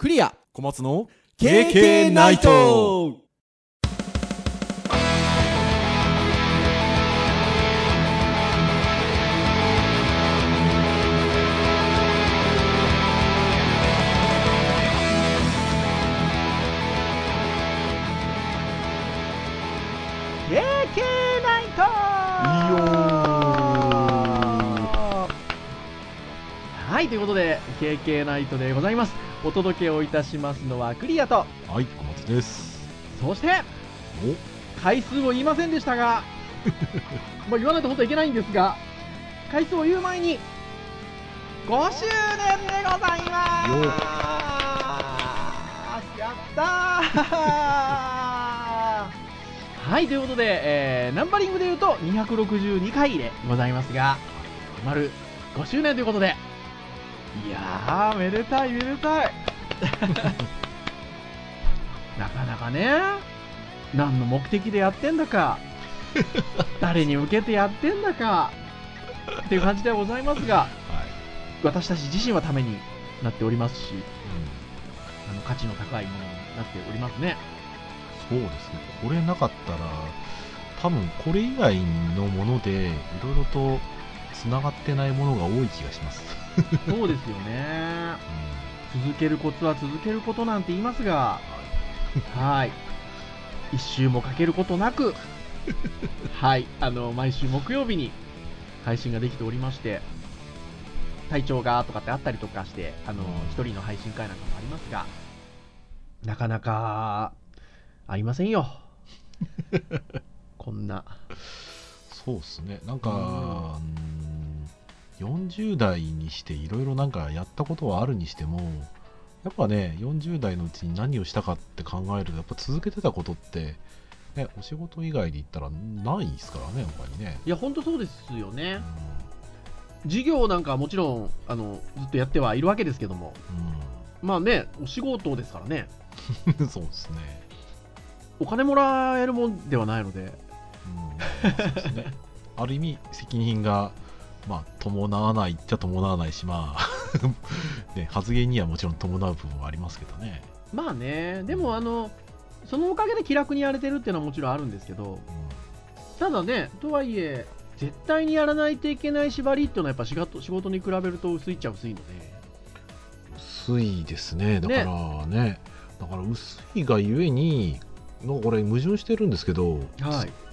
クリア。小松の KK ナイト。ナイト。はい、ということで、KK ナイトでございます。お届けをいたしますのはクリアと、はい小松です。そして、回数を言いませんでしたが、もう言わないと本当はいけないんですが、回数を言う前に、5周年でございます。よやったー。はい、ということで、えーナンバリングで言うと262回でございますが、丸5周年ということで、いやー、めでたい、めでたい。なかなかね、何の目的でやってんだか、誰に向けてやってんだか、っていう感じではございますが、はい、私たち自身はためになっておりますし、あの価値の高いものになっておりますね。そうですねこれなかったら多分これ以外のものでいろいろとつながってないものが多い気がします、そうですよね。続けるコツは続けることなんて言いますが、はい。一周もかけることなく、はい。あの、毎週木曜日に配信ができておりまして、体調がとかってあったりとかして、あの、一人の配信会なんかもありますが、なかなか、ありませんよ。こんな。そうですねなんか、うん、40代にしていろいろなんかやったことはあるにしてもやっぱね40代のうちに何をしたかって考えるとやっぱ続けてたことって、ね、お仕事以外で言ったらないですからね他にね、いや、ほんとそうですよね。う。授業なんかはもちろん、あの、ずっとやってはいるわけですけども、ん。まあね、お仕事ですからね、うん、そうですね、お金もらえるもんではないので、うん、そうですね。ある意味責任がまあ伴わないっちゃ伴わないしまあ ね発言にはもちろん伴う部分はありますけどね、まあね、でもあの、そのおかげで気楽にやれてるっていうのはもちろんあるんですけど、うん。ただね、とはいえ、絶対にやらないといけない縛りっていうのはやっぱ仕事仕事に比べると薄いっちゃ薄いので、薄いですね。だからね。だから薄いがゆえになんかこれ矛盾してるんですけど、はい、うん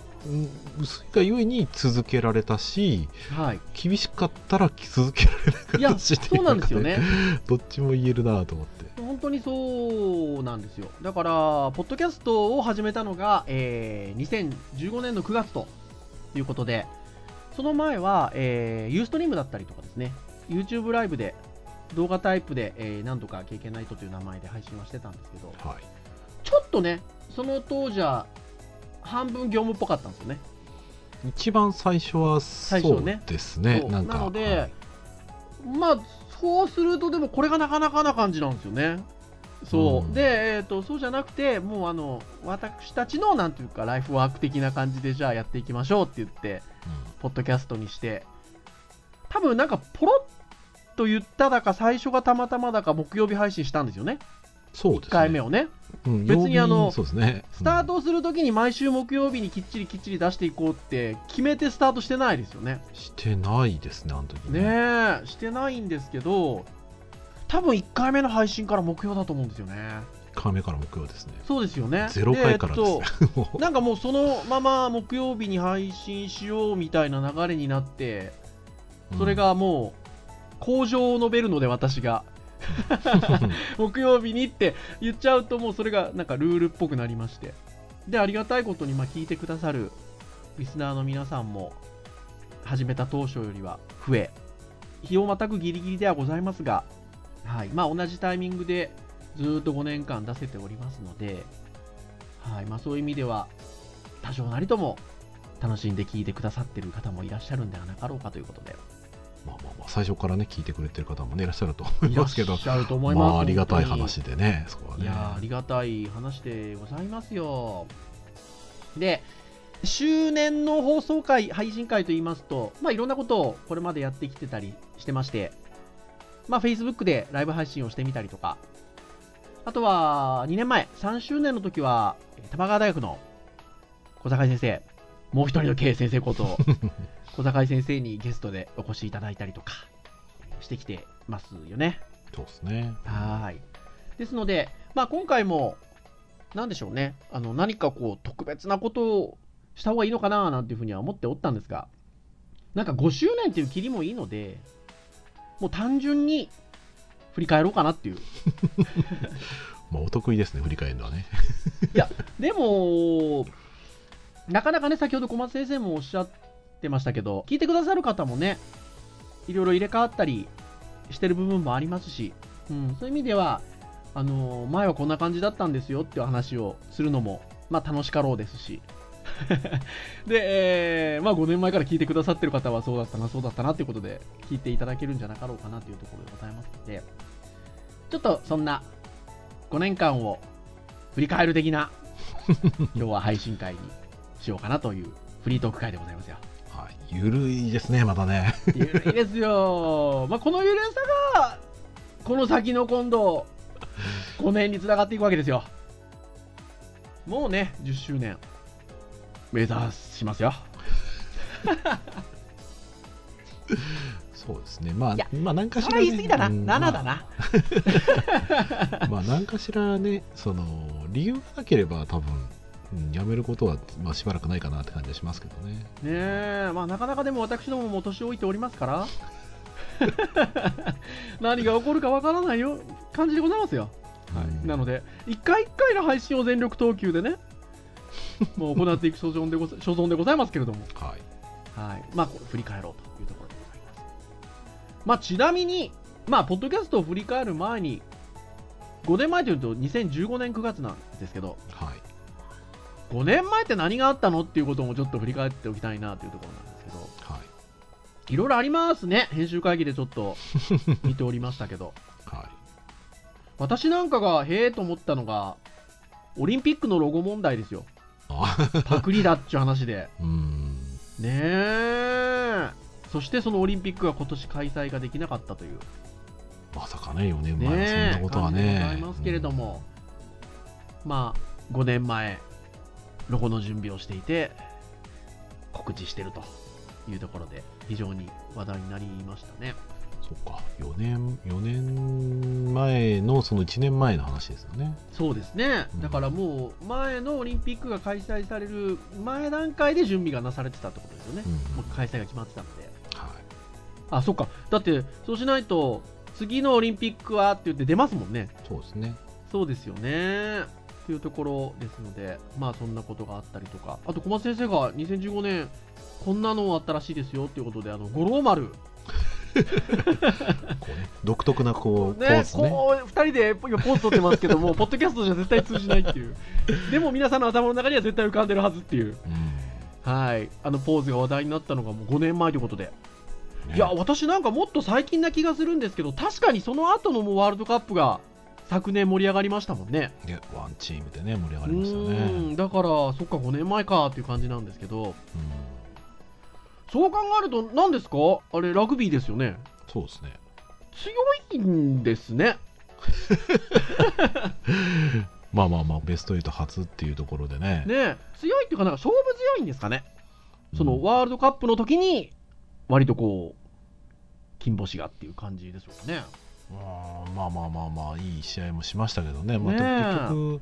薄いがゆえに続けられたしはい。厳しかったら続けられなかっいや、たしいそうなんですよね。どっちも言えるなと思って本当にそうなんですよ。だから、ポッドキャストを始めたのが、えー2015年の9月ということで、その前は、えー、ユーストリームだったりとかですね、YouTube ライブで、動画タイプで、えー、何度か経験ナイトという名前で配信はしてたんですけど、はいちょっとね、その当時は、半分業務っぽかったんですよね。一番最初はそう最初ねですねそうななのではいまあ、そうすると、でもこれがなかなかな感じなんですよね。そう。うんで、えっ、と、そうじゃなくて、もうあの、私たちの、なんていうか、ライフワーク的な感じで、じゃあやっていきましょうって言って、ポッドキャストにして、多分なんか、ポロッと言っただか、最初がたまたまだか、木曜日配信したんですよね。そうですね1回目をね。うん別にあの曜日そうですねスタートするときに毎週木曜日にきっちりきっちり出していこうって決めてスタートしてないですよね。うんしてないですねあの時ねえ、してないんですけど、多分1回目の配信から目標だと思うんですよね。1回目から木曜ですねそうですよね。ゼロ回からですえっ もとなんかもうそのまま木曜日に配信しようみたいな流れになって、うそれがもう、工場を述べるので私が、木曜日にって言っちゃうともうそれがなんかルールっぽくなりまして。で、ありがたいことにま聞いてくださるリスナーの皆さんも、始めた当初よりは増え、日をまたぐギリギリではございますが、はい。まあ同じタイミングでずっと5年間出せておりますので、はい。まあそういう意味では、多少なりとも楽しんで聞いてくださってる方もいらっしゃるんではなかろうかということで。まあまあまあ最初からね聞いてくれてる方もねいらっしゃると思いますけどいらっしゃると思います。まあありがたい話でねそこはいやありがたい話でございますよ。で、周年の放送回、配信会といいますと、まあいろんなことをこれまでやってきてたりしてまして、まあ Facebook でライブ配信をしてみたりとか、あとは2年前、3周年の時は、玉川大学の小坂井先生、もう一人の K 先生こと、小坂井先生にゲストでお越しいただいたりとかしてきてますよね。そうですね。はい。ですので、まあ、今回も、なんでしょうね、あの何かこう特別なことをした方がいいのかななんていうふうには思っておったんですが、なんか5周年っていう切りもいいので、もう単純に振り返ろうかなっていう。まあ、お得意ですね、振り返るのはね。でも、なかなかね、先ほど小松先生もおっしゃってましたけど、聞いてくださる方もね、いろいろ入れ替わったりしてる部分もありますし、うん、そういう意味では、あのー前はこんな感じだったんですよっていう話をするのも、まあ楽しかろうですし。で、えーまあ5年前から聞いてくださってる方はそうだったな、そうだったなっていうことで聞いていただけるんじゃなかろうかなというところでございますので、ちょっとそんな5年間を振り返る的な 今日は配信会にしようかなというフリートーク会でございますよ。はい。ゆるいですね、またね。ゆるいですよ。まあ、このゆるさが、この先の今度、5年につながっていくわけですよ。もうね、10周年、目指しますよ。そうですね。まあまあ、何かしそら、ね。れ言い過ぎだな。うん7だな。まあ、まあ、何かしらね、その、理由がなければ多分、うんやめることは、まあ、しばらくないかなって感じはしますけどね。ねえ、まあ、なかなかでも私どもも年老いておりますから、何が起こるかわからないよ感じでございますよ。はいなので、一回一回の配信を全力投球でね、もう行っていく所存でござ所存でございますけれども、はい。はい。まあ、振り返ろうというところでございます。まあ、ちなみに、まあ、ポッドキャストを振り返る前に、5年前というと2015年9月なんですけど、はい。5年前って何があったのっていうこともちょっと振り返っておきたいなというところなんですけど、はい。いろいろありますね。編集会議でちょっと 見ておりましたけど。はい。私なんかが、へえと思ったのが、オリンピックのロゴ問題ですよ。あパクリだっちゅう話で。うーん。ねえ。そしてそのオリンピックが今年開催ができなかったという。まさかね、4年前そんなことはね。ございますけれども、まあ、5年前、ロゴの準備をしていて、告知してるというところで、非常に話題になりましたね。そっか、4年、4年前のその1年前の話ですよね。そうですねうん、だからもう、前のオリンピックが開催される前段階で準備がなされてたってことですよね、うんもう開催が決まってたので。はい。あ、そっか、だって、そうしないと、次のオリンピックはって言って出ますもんね。そうですね。そうですよね。というところですので、まあそんなことがあったりとか、あと小松先生が2015年、こんなのあったらしいですよっていうことで、あの五郎丸、こうね、独特なこう、ポねーズね。こう2人で今、ポーズ取ってますけども、ポッドキャストじゃ絶対通じないっていう、でも皆さんの頭の中には絶対浮かんでるはずっていう、うん。はい、あのポーズが話題になったのがもう5年前ということで、ね。いや、私なんかもっと最近な気がするんですけど、確かにその後のもうワールドカップが昨年盛り上がりましたもんね。でワンチームでね、盛り上がうりましたよね。だから、そっか、5年前かっていう感じなんですけど、うんそう考えると、何ですか？あれ、ラグビーですよね。そうですね。強いんですね。まあまあまあ、ベスト8初っていうところでね。ね強いっていうか、なんか勝負強いんですかね。そのうんワールドカップの時に、割とこう、金星がっていう感じでしょうかね。うんまあまあまあまあ、いい試合もしましたけどね、まあ、ねえ結局、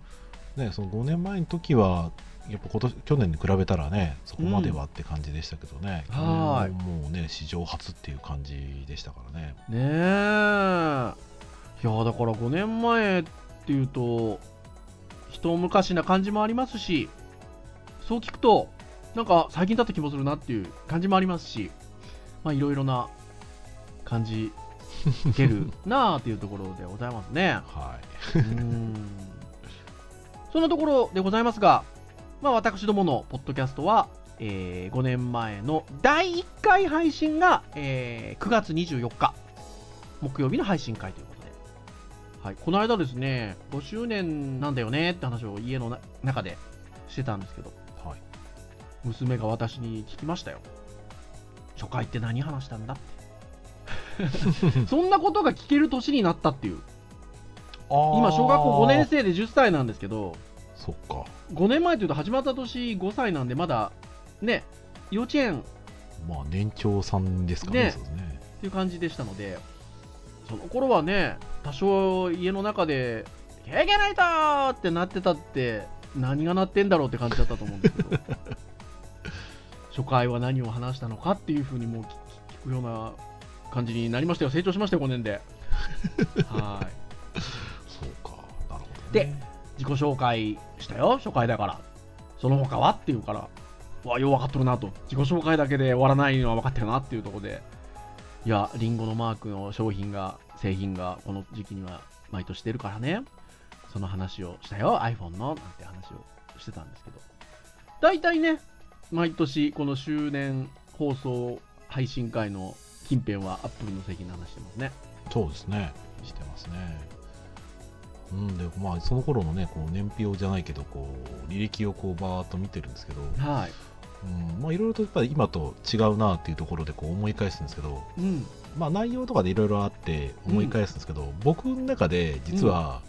ね、その5年前の時は、やっぱ今年去年に比べたらね、そこまではって感じでしたけどね、うんももうね、史上初っていう感じでしたからね。ねえ。いや、だから5年前っていうと、一昔な感じもありますし、そう聞くと、なんか最近だった気もするなっていう感じもありますし、まあいろいろな感じ受けるなあっていうところでございますね。はい。んそんなところでございますが、まあ、私どものポッドキャストは、え5年前の第1回配信が、えー9月24日木曜日の配信会ということで、はい、この間ですね5周年なんだよねって話を家のな中でしてたんですけどはい。娘が私に聞きましたよ初回って何話したんだって そんなことが聞ける年になったっていう。今小学校5年生で10歳なんですけどそっか。5年前というと始まった年5歳なんでまだね幼稚園。まあ年長さんですかねね。ね。っていう感じでしたのでその頃はね多少家の中で「経験ないと!」ってなってたって何が鳴ってんだろうって感じだったと思うんですけど。初回は何を話したのかっていうふうにもう聞聞くような感じになりましたよ。成長しましたよ5年で。はい。そうか。なるほど、ね、で自己紹介したよ。初回だから。その他はっていうから。うわよう分かっとるなと。自己紹介だけで終わらないのは分かってるなっていうところで。いやリンゴのマークの商品が製品がこの時期には毎年出るからね。その話をしたよ。iPhone のなんて話をしてたんですけど。大体ね毎年この周年放送配信会の近辺はアップルの製品の話してますね。そうですね。してますね。うんでまあその頃のねこう年表じゃないけどこう履歴をこうバーっと見てるんですけど、はい。うん、まあいろいろとやっぱり今と違うなっていうところでこう思い返すんですけどうん。まあ内容とかでいろいろあって思い返すんですけど、僕の中で実は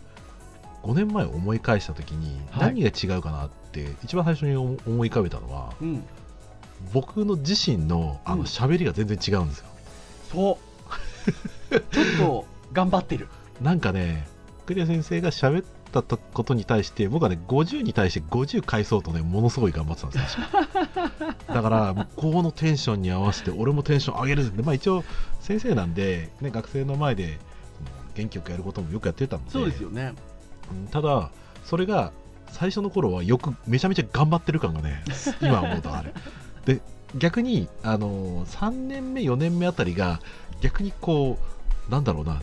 5年前思い返した時にはい。何が違うかなって一番最初に思思い浮かべたのはうん。僕の自身のあうん。の喋りが全然違うんですよ、そう。ちょっと頑張ってる。なんかねクリア先生が喋ったことに対して僕はね50に対して50返そうとねものすごい頑張ってたんですよ。だから向こうのテンションに合わせて俺もテンション上げるって。まあ一応先生なんで、ね、学生の前で元気よくやることもよくやってたので。そうですよね。うんただそれが最初の頃はよくめちゃめちゃ頑張ってる感がね今思うとある。で逆にあの3年目4年目あたりが逆にこうなんだろうな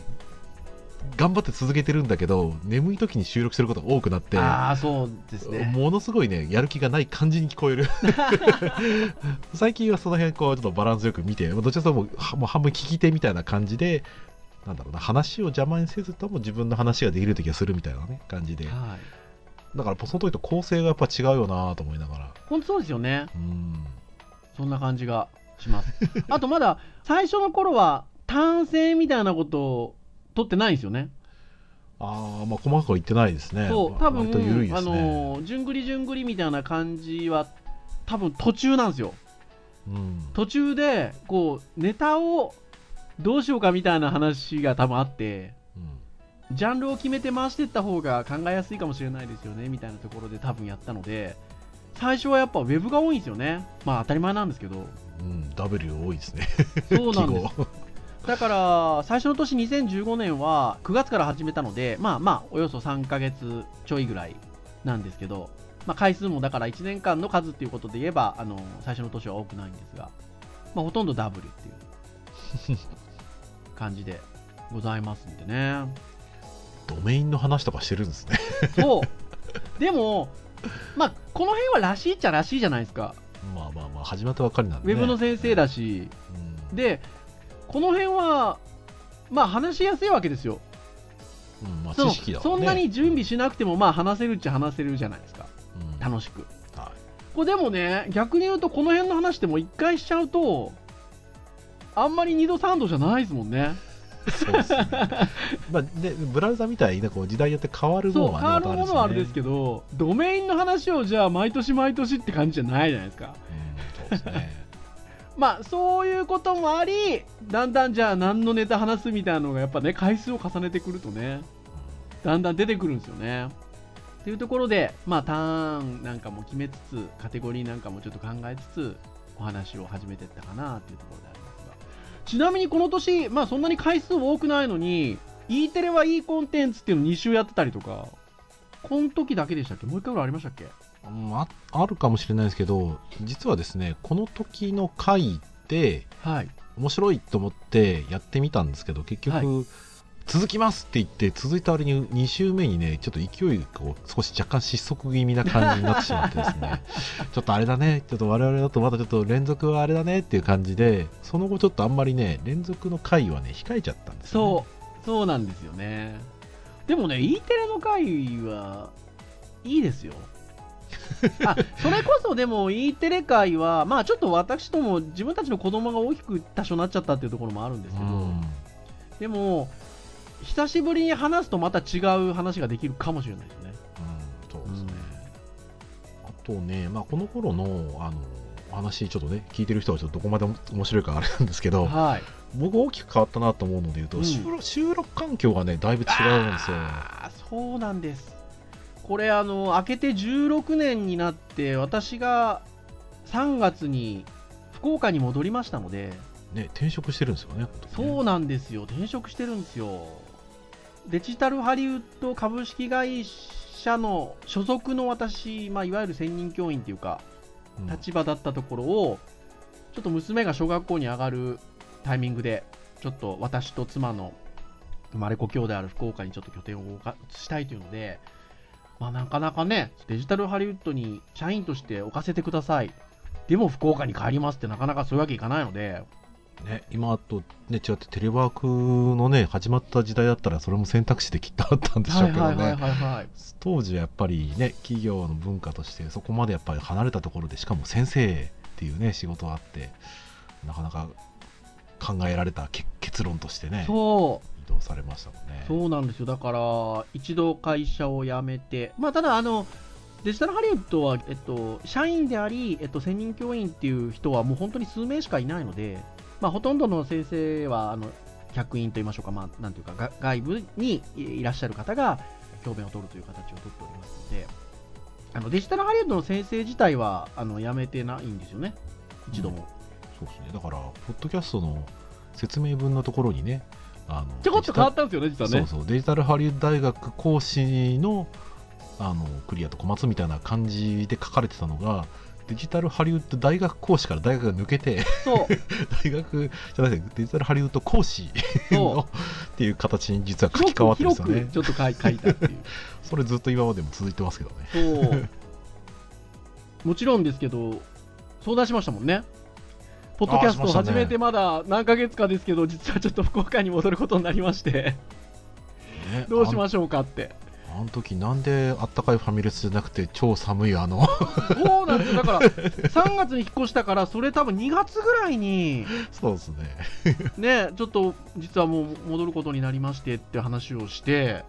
頑張って続けてるんだけど眠い時に収録することが多くなってああそうですね。ものすごいねやる気がない感じに聞こえる。最近はその辺こうちょっとバランスよく見てどちらかとももう半分聞き手みたいな感じでなんだろうな話を邪魔にせずとも自分の話ができる時はするみたいなね感じで。はい。だからその時と構成がやっぱ違うよなと思いながら。本当そうですよね。うんそんな感じがします。あとまだ最初の頃は単性みたいなことを取ってないんですよね。ああまあ細かくは言ってないですね。そう多分割と緩いであのー順繰り順繰りみたいな感じは多分途中なんですよ。うん。途中でこうネタをどうしようかみたいな話が多分あってうん。ジャンルを決めて回していった方が考えやすいかもしれないですよねみたいなところで多分やったので最初はやっぱウェブが多いんですよね。まあ当たり前なんですけど。うん、W 多いですね。そうなんです。だから最初の年2015年は9月から始めたのでまあまあおよそ3ヶ月ちょいぐらいなんですけど、まあ、回数もだから1年間の数っていうことで言えばあの最初の年は多くないんですが、まあ、ほとんど W っていう感じでございますんでね。ドメインの話とかしてるんですね。そう。でもまあこの辺はらしいっちゃらしいじゃないですか。まあまあまあ始まったばっかりなんウで、ね、ェブの先生だし。うん。でこの辺はまあ話しやすいわけですよ。うんまあ、知識だね。そんなに準備しなくてもまあ話せるっちゃ話せるじゃないですか。うん。楽しく。はこれでもね逆に言うとこの辺の話でも一回しちゃうとあんまり二度三度じゃないですもんね。い、そうですね。まあでブラウザみたいなこう時代やって変わるものは変わるものはあれですど、けどドメインの話をじゃあ毎年毎年って感じじゃないじゃないですか。うん、そうですね。まあそういうこともありだんだんじゃあ何のネタ話すみたいなのがやっぱね回数を重ねてくるとねだんだん出てくるんですよね。っていうところでまあターンなんかも決めつつカテゴリーなんかもちょっと考えつつお話を始めていったかなっていうところであります。がちなみにこの年まあそんなに回数多くないのに E テレはいいコンテンツっていうの2週やってたりとかこの時だけでしたっけ？もう一回ぐらいありましたっけ？うんああるかもしれないですけど実はですねこの時の回ってはい。面白いと思ってやってみたんですけど結局、は続きますって言って続いた割に2週目にねちょっと勢いがこう少し若干失速気味な感じになってしまってですね。ちょっとあれだね。ちょっと我々だとまだちょっと連続はあれだねっていう感じでその後ちょっとあんまりね連続の回はね控えちゃったんですよ、ね、そう、そうなんですよね。でもね、E テレの回はいいですよ。あそれこそでも E テレ回は、まあちょっと私とも自分たちの子供が大きく多少なっちゃったっていうところもあるんですけど、うん。でも、久しぶりに話すとまた違う話ができるかもしれないですね。うん、そうですね。あとね、まあ、この頃のあのお話、ちょっとね、聞いてる人はちょっとどこまで面白いかあれなんですけど、はい。僕大きく変わったなと思うので言うと、うん収録収録環境がね、だいぶ違うんですよ。あーそうなんです。これ、あの、明けて16年になって、私が3月に福岡に戻りましたので、ね、転職してるんですよねそうなんですよ、転職してるんですよ。デジタルハリウッド株式会社の所属の私、まあ、いわゆる専任教員っていうか、うん立場だったところを、ちょっと娘が小学校に上がるタイミングで、ちょっと私と妻の生まれ故郷である福岡にちょっと拠点を移したいというので、まあ、なかなかね、デジタルハリウッドに社員として置かせてください。でも福岡に帰りますってなかなかそういうわけいかないので、ね、今と、ね、違ってテレワークのね始まった時代だったらそれも選択肢できっとあったんでしょうけどね。当時はやっぱりね企業の文化としてそこまでやっぱり離れたところでしかも先生っていうね仕事があってなかなか考えられたけ結論としてねそう、移動されましたもんね。そうなんですよ。だから、一度会社を辞めて、まあ、ただ、あの、デジタルハリウッドは、えっと、社員であり、えっと、専任教員っていう人はもう本当に数名しかいないので、まあ、ほとんどの先生は、あの、客員と言いましょうか、まあ、なんていうか、が外部にいいらっしゃる方が、教鞭を取るという形を取っておりますので、あのデジタルハリウッドの先生自体は、あの、辞めてないんですよね。一度も。そうですねだからポッドキャストの説明文のところにねあのちょこっと変わったんですよね、実はね。そうそうデジタルハリウッド大学講師のあのクリアと小松みたいな感じで書かれてたのがデジタルハリウッド大学講師から大学が抜けてそう。大学じゃなくてデジタルハリウッド講師のっていう形に実は書き換わってるんですよね広くちょっと書い書いたっていう。それずっと今までも続いてますけどねそう。もちろんですけど、相談しましたもんね。ポッドキャストを始めてまだ何ヶ月かですけど、実はちょっと福岡に戻ることになりまして、ねどうしましょうかって。あの時なんであったかいファミレスじゃなくて超寒いあのそうなんですよ。だから、3月に引っ越したから、それ多分2月ぐらいに、そうですねね、ちょっと実はもう戻ることになりましてって話をして、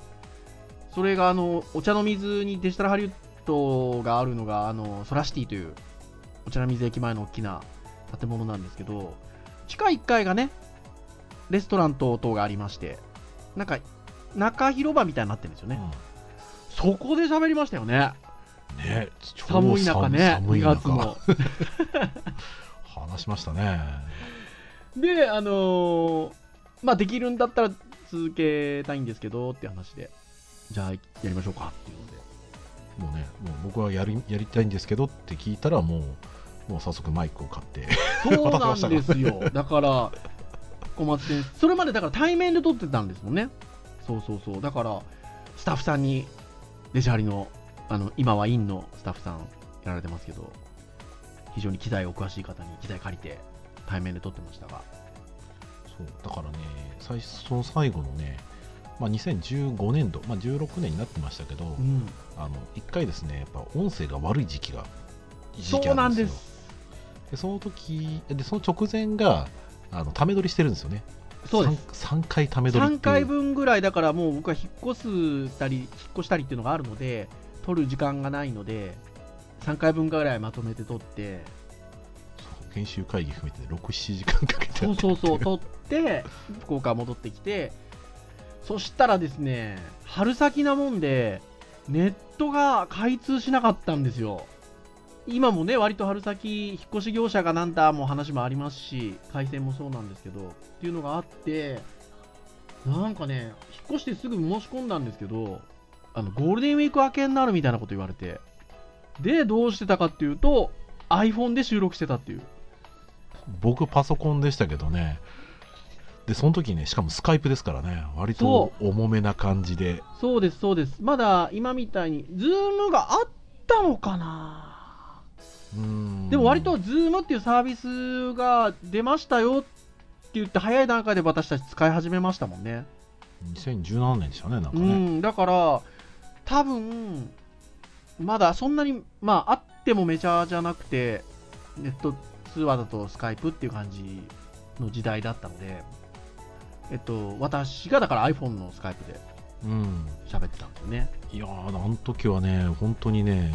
それがあの、お茶の水にデジタルハリウッドがあるのが、あの、ソラシティという、お茶の水駅前の大きな建物なんですけど、地下1階がね、レストラン等々がありまして、なんか、中広場みたいになってるんですよね。そこで喋りましたよね。うんね超寒い中ね、2寒い中月も。話しましたねで、あのーまあ、できるんだったら続けたいんですけどって話で、じゃあやりましょうかっていうので。もうねもう僕はやりやりたいんですけどって聞いたらもうもう早速マイクを買ってそうなんですよ。だから、小松先生、それまでだから対面で撮ってたんですもんね。そうそうそう。だから、スタッフさんに、デジハリの、あの、今はインのスタッフさんやられてますけど、非常に機材お詳しい方に機材借りて、対面で撮ってましたが。そうだからね最その最後のね、まあ、2015年度、まあ、16年になってましたけど、うん。あの1回ですねやっぱ音声が悪い時期が時期そうなあるんでよんですす。でその時でその直前があのため撮りしてるんですよねそうです。3, 回ため撮りってい3う回分ぐらいだからもう僕は引っ越したり引っ越したりっていうのがあるので撮る時間がないので3回分ぐらいまとめて撮って。研修会議含めて67時間かけてそうそうそう撮って福岡戻ってきて。そしたらですね春先なもんでネットが開通しなかったんですよ今もね割と春先引っ越し業者がなんだもう話もありますし回線もそうなんですけどっていうのがあってなんかね引っ越してすぐ申し込んだんですけどあのゴールデンウィーク明けになるみたいなこと言われてでどうしてたかっていうと iPhone で収録してたっていう。僕パソコンでしたけどね。でその時ねしかも Skype ですからね。割と重めな感じで。そうです、そうです。まだ今みたいに、 Zoom があったのかな？でも割と Zoom っていうサービスが出ましたよって言って、早い段階で私たち使い始めましたもんね。2017年でしたねなんかうね、ん、だから、多分まだそんなに、まあ、あってもメジャーじゃなくて、ネット通話だとスカイプっていう感じの時代だったので、えっと、私がだから iPhone のスカイプでうん喋ってたんですよね。いやーあの時はね本当にね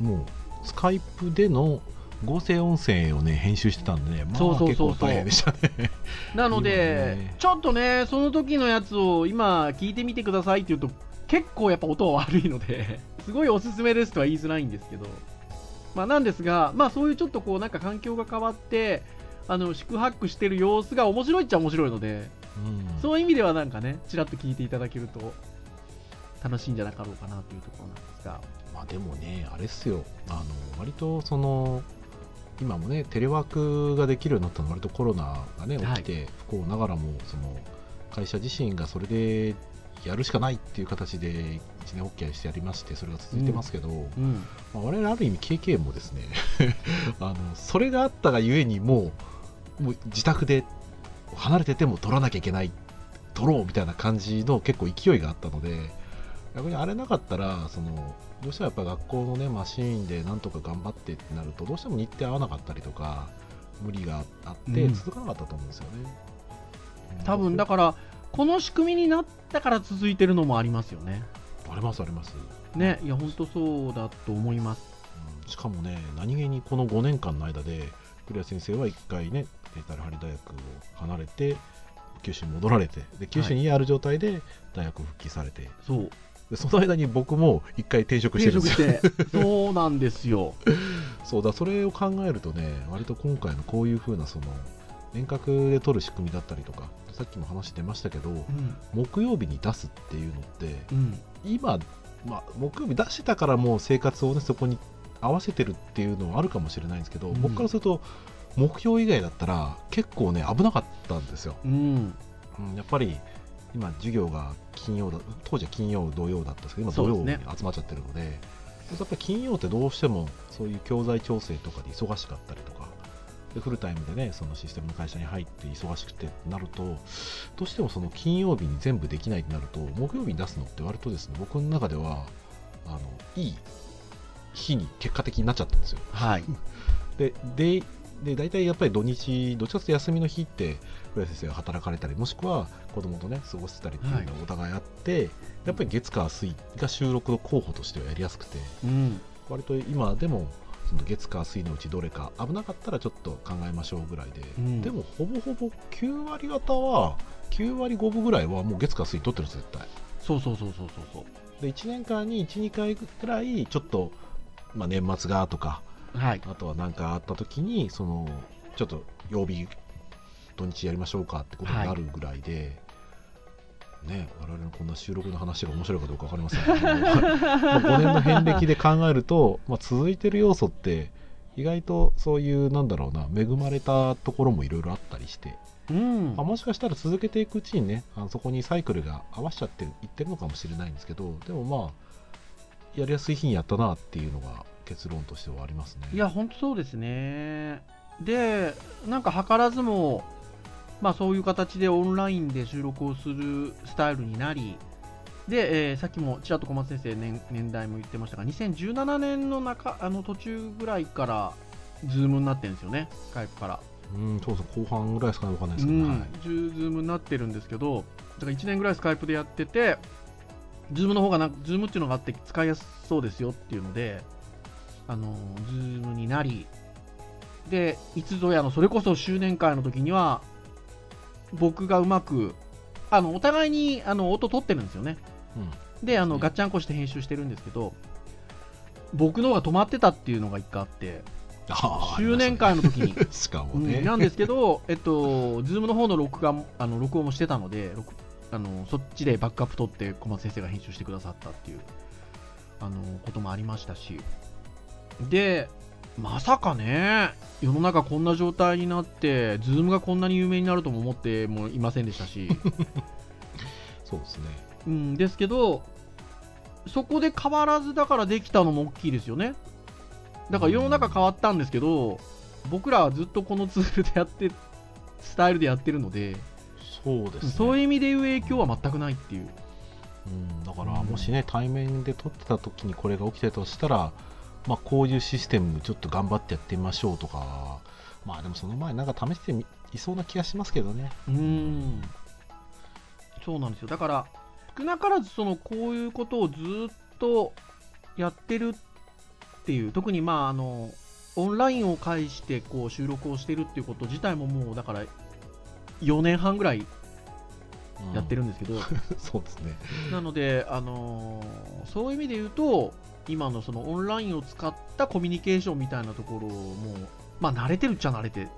もうスカイプでの合成音声をね編集してたんでねまあそうそうそうそう。結構大変でしたね。なので、ね。ちょっとね、その時のやつを今聞いてみてくださいって言うと、結構やっぱ音は悪いので、すごいおすすめですとは言いづらいんですけど、まあなんですが、まあそういうちょっとこうなんか環境が変わって、あの、宿泊してる様子が面白いっちゃ面白いので、うん。そういう意味ではなんかね、ちらっと聞いていただけると、楽しいんじゃなかろうかなというところなんですが。まあでもねあれっすよ。あの割とその今もねテレワークができるようになったのは割とコロナがね起きて不幸ながらもその会社自身がそれでやるしかないっていう形で一年発起してやりましてそれが続いてますけど、うん。まあ、我々ある意味 KK もですね あのそれがあったがゆえにもうもう自宅で離れてても取らなきゃいけない取ろうみたいな感じの結構勢いがあったので逆にあれなかったらそのどうしてもやっぱ学校のねマシーンでなんとか頑張ってってなるとどうしても日程合わなかったりとか無理があってうん続かなかったと思うんですよね。多分だから、この仕組みになったから続いてるのもありますよね。ありますあります。ね、いや、本当そうだと思います。うんしかもね、何気にこの5年間の間で、栗谷先生は1回ね、データルハリ大学を離れて、九州に戻られて、で九州にある状態で大学復帰されて、そう。でその間に僕も1回転職して転るんですよ。そうなんですよ。そうだ、それを考えるとね、割と今回のこういう風なその遠隔で取る仕組みだったりとか、さっきも話してましたけど、うん。木曜日に出すっていうのって、うん。今、まあ、木曜日出してたからもう生活をねそこに合わせてるっていうのはあるかもしれないんですけど、うん僕からすると目標以外だったら結構ね危なかったんですよ、うん。うん、やっぱり今授業が金曜だ当時は金曜土曜だったんですけど今土曜に集まっちゃってるのでやっぱり金曜ってどうしてもそういう教材調整とかで忙しかったりとかでフルタイムでねそのシステムの会社に入って忙しくてってなるとどうしてもその金曜日に全部できないってなると木曜日に出すのって割とですね僕の中ではあのいい日に結果的になっちゃったんですよはい。ででで大体やっぱり土日どっちかというと休みの日って古谷先生が働かれたりもしくは子供とね過ごしてたりっていうのがお互いあって、やっぱり月火水が収録の候補としてはやりやすくてうん。割と今でもその月火水のうちどれか危なかったらちょっと考えましょうぐらいで、うんでもほぼほぼ9割方は9割5分ぐらいはもう月火水取ってるんです絶対そうそうそうそうそうそう。で1年間に12回ぐらいちょっと、まあ、年末がとかはい。あとは何かあった時にそのちょっと曜日土日やりましょうかってことになるぐらいで、ね我々のこんな収録の話が面白いかどうか分かりませんけど まあ5年の遍歴で考えると、まあ、続いてる要素って意外とそういうなんだろうな恵まれたところもいろいろあったりして、うんまあ、。もしかしたら続けていくうちにねあのそこにサイクルが合わせちゃってるいってるのかもしれないんですけどでもまあやりやすい日にやったなっていうのが結論としてはありますね。いや、本当そうですね。で、なんか図らずも、まあそういう形でオンラインで収録をするスタイルになり、で、えーさっきもちらっと小松先生年年代も言ってましたが、2017年の中あの途中ぐらいから、Zoom になってるんですよね、 Skype から。うん、そうそう、後半ぐらいですかね、わかんないですけど、うんはい。 Zoom になってるんですけど、だから1年ぐらい Skype でやってて、 Zoom の方がなんか、 Zoom っていうのがあって使いやすそうですよっていうので、あの、 Zoom になり、で、いつぞやの、それこそ周年会の時には、僕がうまく、あの、お互いに、あの、音取ってるんですよね。うん。で、あの、ねガッチャンコして編集してるんですけど、僕の方が止まってたっていうのが一回あって、周年会の時に、したねしかもね、うんなんですけど、えっと、 Zoom の方の録画もあの録音もしてたので、録あのそっちでバックアップ取って小松先生が編集してくださったっていうあのこともありましたし、で、まさかね、世の中こんな状態になって、 Zoom がこんなに有名になるとも思ってもいませんでしたし、そうですね。うん、ですけど、そこで変わらずだからできたのも大きいですよね。だから世の中変わったんですけど、僕らはずっとこのツールでやって、スタイルでやってるので、そうですね。そういう意味で言う影響は全くないっていう。うん、だから、うんもしね、対面で撮ってた時にこれが起きてたとしたら、まあ、こういうシステムちょっと頑張ってやってみましょうとか、まあでもその前なんか試していそうな気がしますけどね。うん。そうなんですよだから少なからずそのこういうことをずっとやってるっていう特にまああのオンラインを介してこう収録をしてるっていうこと自体ももうだから4年半ぐらいやってるんですけど、そうですね。なので、あのーそういう意味で言うと今のそのオンラインを使ったコミュニケーションみたいなところもまあ慣れてるっちゃ慣れてる。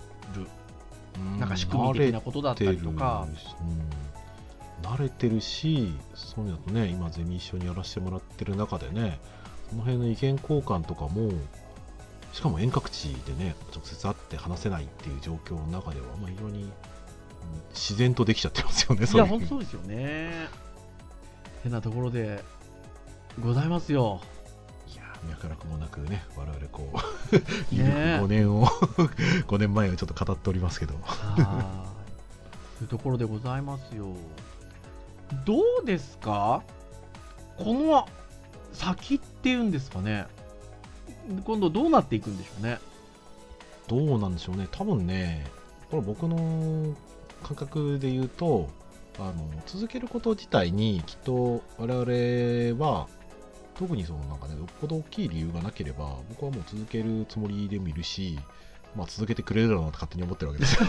うん。なんか仕組み的なことだったりとか。慣れてるうん。慣れてるし、そういうのとね、今、ゼミ一緒にやらせてもらってる中でね、その辺の意見交換とかも、しかも遠隔地でね、直接会って話せないっていう状況の中では、まあ、非常にうん自然とできちゃってますよね、いや本当そうですよね。てなところで。ございますよ。いやー脈絡もなくね、我々こう、ね5年を、5年前をちょっと語っておりますけど、はい。というところでございますよ。どうですか？この先っていうんですかね。今度どうなっていくんでしょうね。どうなんでしょうね、多分ね、これ僕の感覚で言うと、あの続けること自体にきっと我々は、特にそのなんかね、よっぽど大きい理由がなければ、僕はもう続けるつもりでもいるし、まあ、続けてくれるだろうなと勝手に思ってるわけですよ。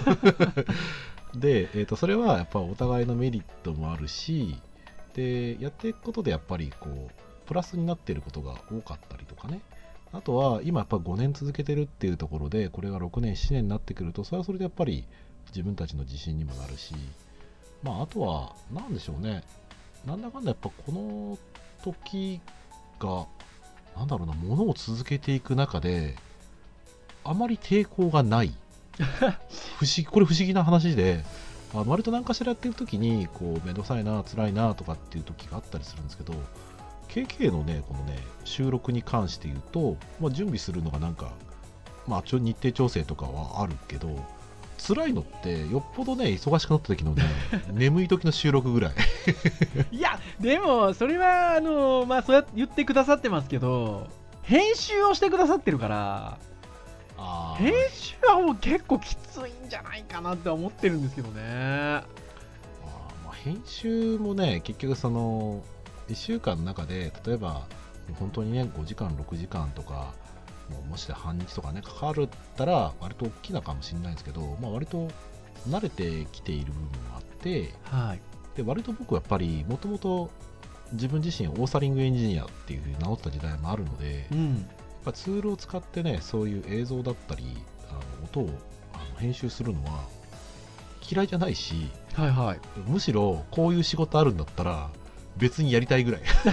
で、えー、とそれはやっぱお互いのメリットもあるし、でやっていくことでやっぱりこうプラスになっていることが多かったりとかね、あとは今やっぱ5年続けてるっていうところで、これが6年、7年になってくると、それはそれでやっぱり自分たちの自信にもなるし、まああとは、なんでしょうね、なんだかんだやっぱこの時が、なんだろうな、ものを続けていく中で、あまり抵抗がない。不思議、これ不思議な話で、あの割と何かしらやってる時に、こう、めんどくさいな、辛いなとかっていう時があったりするんですけど、KK のね、このね、収録に関して言うと、まあ、準備するのがなんか、まあ、ちょ日程調整とかはあるけど、辛いのって、よっぽどね、忙しくなった時のね、眠い時の収録ぐらい。いやでもそれはあのまあそうやって言ってくださってますけど編集をしてくださってるからあ編集はもう結構きついんじゃないかなって思ってるんですけどねあーまあ、編集もね、結局その、1週間の中で、例えば、本当にね、5時間、6時間とか、もうもしで半日とかね、かかるったら、割と大きなかもしれないんですけど、まあ、割と慣れてきている部分もあって、はい。で割と僕はやっぱり、もともと自分自身、オーサリングエンジニアっていうふうに名乗った時代もあるので、やっうんぱツールを使ってね、そういう映像だったり、あの音をあの編集するのは嫌いじゃないし、はいはい。むしろこういう仕事あるんだったら別にやりたいぐらい。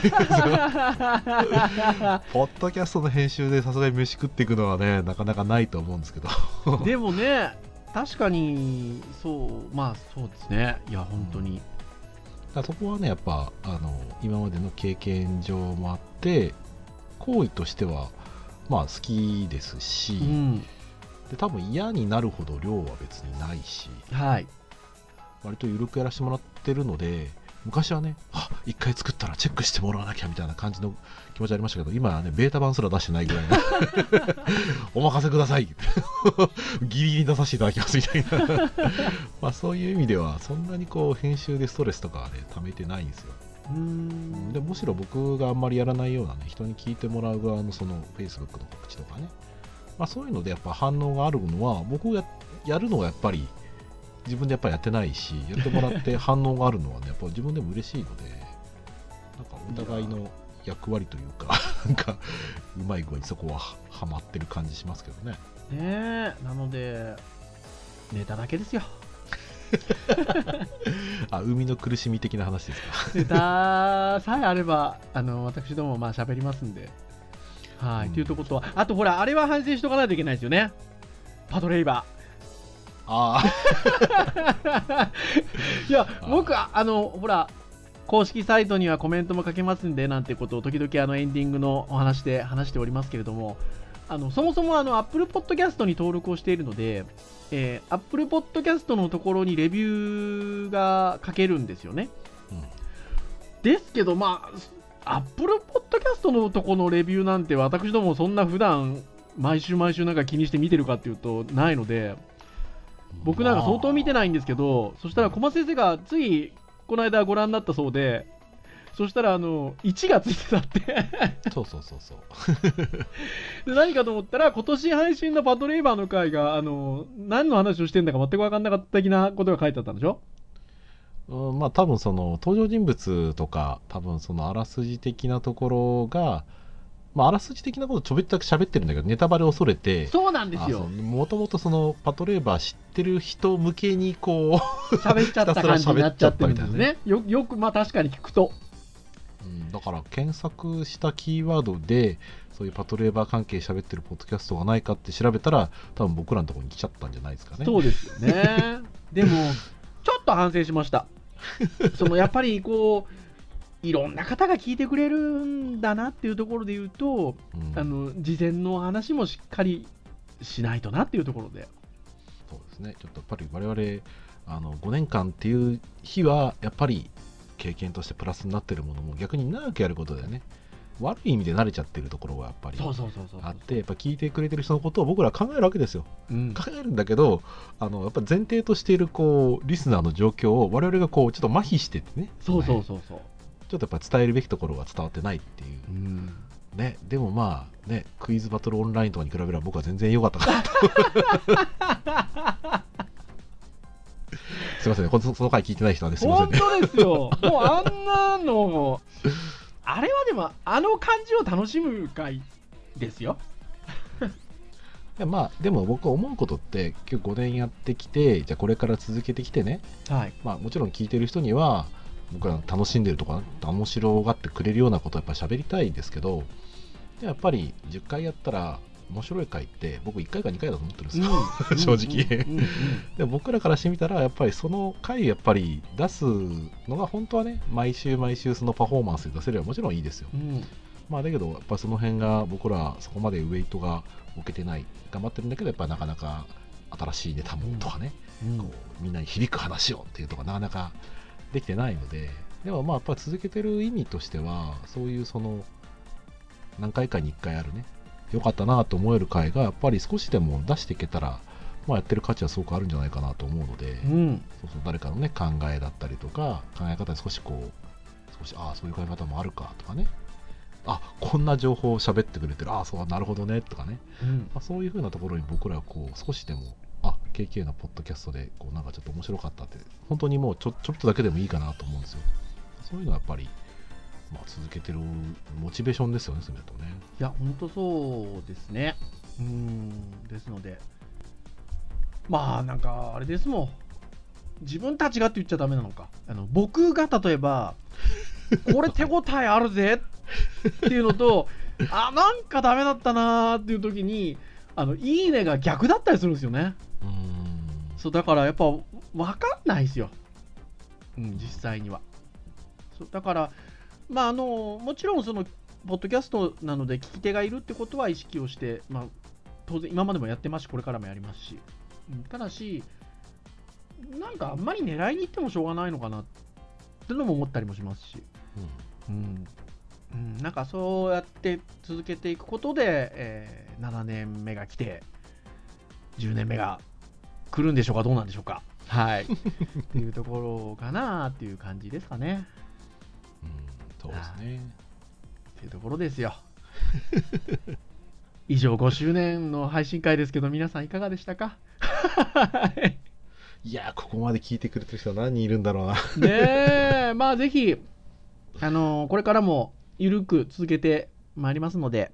ポッドキャストの編集でさすがに飯食っていくのはねなかなかないと思うんですけど。でもね確かにそうまあそうですね。いや本当に、だからそこはねやっぱあの今までの経験上もあって行為としてはまあ好きですし、うん。で多分嫌になるほど量は別にないしはい。割と緩くやらせてもらってるので昔はね、あ一回作ったらチェックしてもらわなきゃみたいな感じの気持ちありましたけど、今はね、ベータ版すら出してないぐらいの。お任せください。ギリギリ出させていただきますみたいな。まあそういう意味では、そんなにこう編集でストレスとかはね、溜めてないんですよ。うーん。でむしろ僕があんまりやらないようなね、人に聞いてもらう側のその Facebook の告知とかね、まあそういうのでやっぱ反応があるのは、僕がややるのはやっぱり自分でやっぱりやってないし、やってもらって 反応があるのはね、やっぱ自分でも嬉しいので、なんかお互いの役割というか、なんかうまい具合にそこははまってる感じしますけどね。ねえなのでネタだけですよ。あ、海の苦しみ的な話ですか。ネタさえあればあの私どもまあ喋りますんで。はい、うん。というとことはあとほらあれは反省しとかないといけないですよね。パトレイバあー。いやー僕ああのほら公式サイトにはコメントも書けますんでなんてことを時々あのエンディングのお話で話しておりますけれどもあのそもそもあの Apple Podcast に登録をしているので、えー、Apple Podcast のところにレビューが書けるんですよね。うん。ですけどまあ Apple Podcast のとこのレビューなんて私どもそんな普段毎週毎週なんか気にして見てるかっていうとないので僕なんか相当見てないんですけど、そしたら小松先生がついこの間ご覧になったそうでそしたらあの1がついてたって。そうそうそうそう。で何かと思ったら今年配信のパトレイバーの回があの何の話をしてんだか全く分かんなかった的なことが書いてあったんでしょ？うんまあ多分その登場人物とか多分そのあらすじ的なところがまああらすじ的なことちょびっとだけ喋ってるんだけどネタバレを恐れてそうなんですよ。もともとそのパトレーバー知ってる人向けにこ 喋っちゃった感じになっちゃってるんですね。よよくまあ確かに聞くと。う、うん、だから検索したキーワードでそういうパトレーバー関係喋ってるポッドキャストがないかって調べたら多分僕らのところに来ちゃったんじゃないですかね。そうですよね。でもちょっと反省しました。そのやっぱりこういろんな方が聞いてくれるんだなっていうところで言うと、うん。あの事前の話もしっかりしないとなっていうところで。そうですね、ちょっとやっぱり我々あの5年間っていう日はやっぱり経験としてプラスになってるものも逆に長くやることでね悪い意味で慣れちゃってるところがやっぱりあってやっぱ聞いてくれてる人のことを僕らは考えるわけですよ。うん。考えるんだけどあのやっぱ前提としているこうリスナーの状況を我々がこうちょっと麻痺しててね。そうそううそうそう、ちょっとやっぱ伝えるべきところが伝わってないっていう。うん、ねでもまあねクイズバトルオンラインとかに比べれば僕は全然良かった。かなとすいませんねこのその回聞いてない人はねすいませんね。本当ですよ。もうあんなのあれはでもあの感じを楽しむ回ですよ。いやまあでも僕思うことって今日5年やってきてじゃあこれから続けてきてね。はい。まあもちろん聞いてる人には僕ら楽しんでるとか面白がってくれるようなことをやっぱ喋りたいですけどでやっぱり10回やったら面白い回って僕1回か2回だと思ってるんですよ、うん正直うんうんうん。でも僕らからしてみたらやっぱりその回やっぱり出すのが本当はね毎週毎週そのパフォーマンスで出せればもちろんいいですよ。うん。まあだけどやっぱその辺が僕らそこまでウェイトが置けてない頑張ってるんだけどやっぱなかなか新しいネタもとかね、うん。こうみんなに響く話をっていうとかなかなかできてないのででもまあやっぱ続けてる意味としてはそういうその何回かに1回あるね良かったなと思える回がやっぱり少しでも出していけたら、まあ、やってる価値はすごくあるんじゃないかなと思うので、うん。そうそう誰かのね考えだったりとか考え方に少しこう少しああそういう考え方もあるかとかね。あこんな情報を喋ってくれてる。ああそうなるほどね。とかね、うん。まあ、そういうふうなところに僕らはこう少しでもあ KK のポッドキャストでこうなんかちょっと面白かったって本当にもうちょちょっとだけでもいいかなと思うんですよ。そういうのはやっぱり、まあ、続けてるモチベーションですよねそれとね。いや本当そうですね。うんですので。まあなんかあれですもん。自分たちがって言っちゃダメなのか。あの僕が例えば これ手応えあるぜ。っていうのとあなんかダメだったなーっていう時にあのいいねが逆だったりするんですよねそうだからやっぱ分かんないですよ、うん、実際には。そうだからまああのもちろんそのポッドキャストなので聞き手がいるってことは意識をして、まあ、当然今までもやってますしこれからもやりますし、うんただしなんかあんまり狙いに行ってもしょうがないのかなってのも思ったりもしますし、うん。うん、なんかそうやって続けていくことで、えー7年目が来て10年目が来るんでしょうかどうなんでしょうか。はい。っていうところかなっていう感じですかね。うんそうですね。っていうところですよ。以上5周年の配信会ですけど皆さんいかがでしたか？は いいやーここまで聞いてくれてる人は何人いるんだろうな。ねえ。まあぜひあのこれからもゆるく続けてまいりますので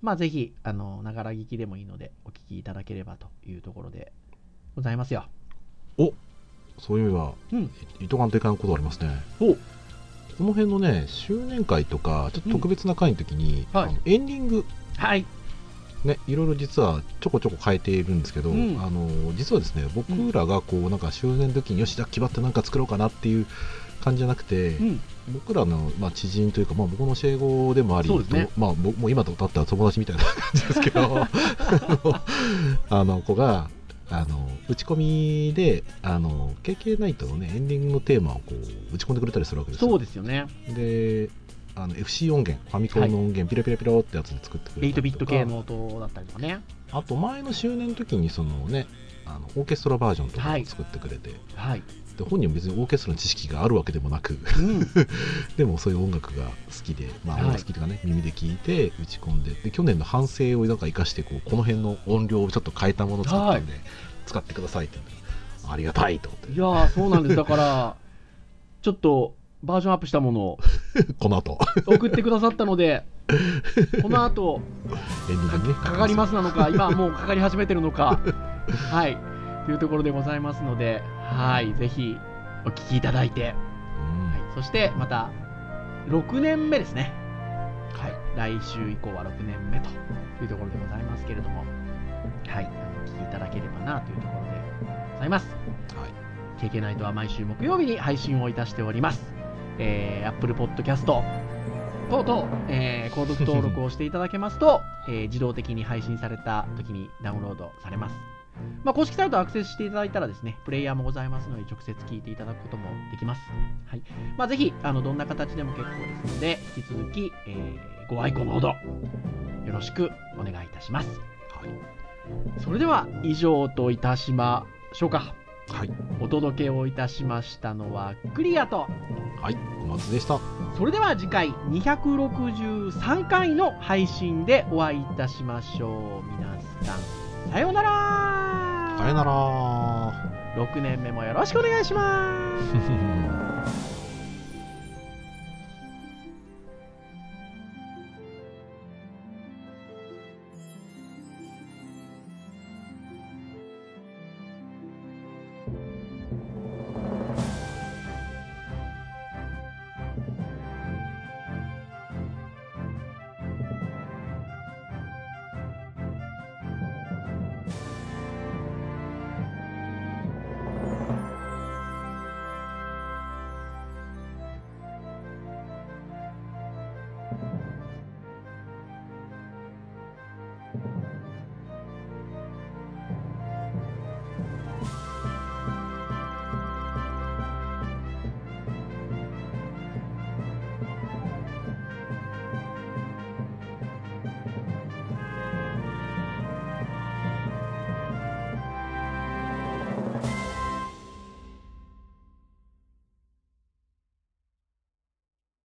まあぜひあのながら聞きでもいいのでお聞きいただければというところでございますよ。そういう意味はうん。いとかんといかんことありますね。お。この辺のね周年会とかちょっと特別な会の時に、うん。はい。エンディング。はい。ねいろいろ実はちょこちょこ変えているんですけど、うん。あの実はですね僕らがこうなんか周年の時によしじゃあ気張ってなんか作ろうかなっていう感じじゃなくて、うん。僕らの、まあ、知人というか、まあ、僕の教え子でもありね。とまあ、ももう今とだったら友達みたいな感じですけど あの子があの打ち込みであの KK ナイトのねエンディングのテーマをこう打ち込んでくれたりするわけですよ。そうですよね。であの FC 音源ファミコンの音源、ピロピロピロってやつで作ってくれた8りとか。ビット系の音だったりとかね。あと前の周年の時にそのねあのオーケストラバージョンとか作ってくれて、はいで本人も別にオーケストラの知識があるわけでもなくうん。でもそういう音楽が好きで、まあ、はい。音楽好きとかね、耳で聞いて打ち込んでで去年の反省をなんか生かしてこうこの辺の音量をちょっと変えたものを作ったんで、使ってくださいってありがたいと思って。いやーそうなんです。だからちょっとバージョンアップしたものを この後。送ってくださったのでこの後かかりますなのか 今はもうかかり始めてるのか。はい。というところでございますのではいぜひお聞きいただいて、はい、そしてまた6年目ですね。はい。来週以降は6年目というところでございますけれども。はいお聞きいただければなというところでございます。はい。KK ナイトは毎週木曜日に配信をいたしております。えー、Apple Podcast 等々、えー購読登録をしていただけますと、えー自動的に配信された時にダウンロードされます。まあ、公式サイトアクセスしていただいたらですね、プレイヤーもございますので、直接聞いていただくこともできます。はい。まあ、ぜひ、あの、どんな形でも結構ですので、引き続き、えーご愛顧のほど、よろしくお願いいたします。はいそれでは、以上といたしましょうか。はい、お届けをいたしましたのはクリアとはい、小松でしたそれでは次回263回の配信でお会いいたしましょう皆さんさようならさよなら。6年目もよろしくお願いします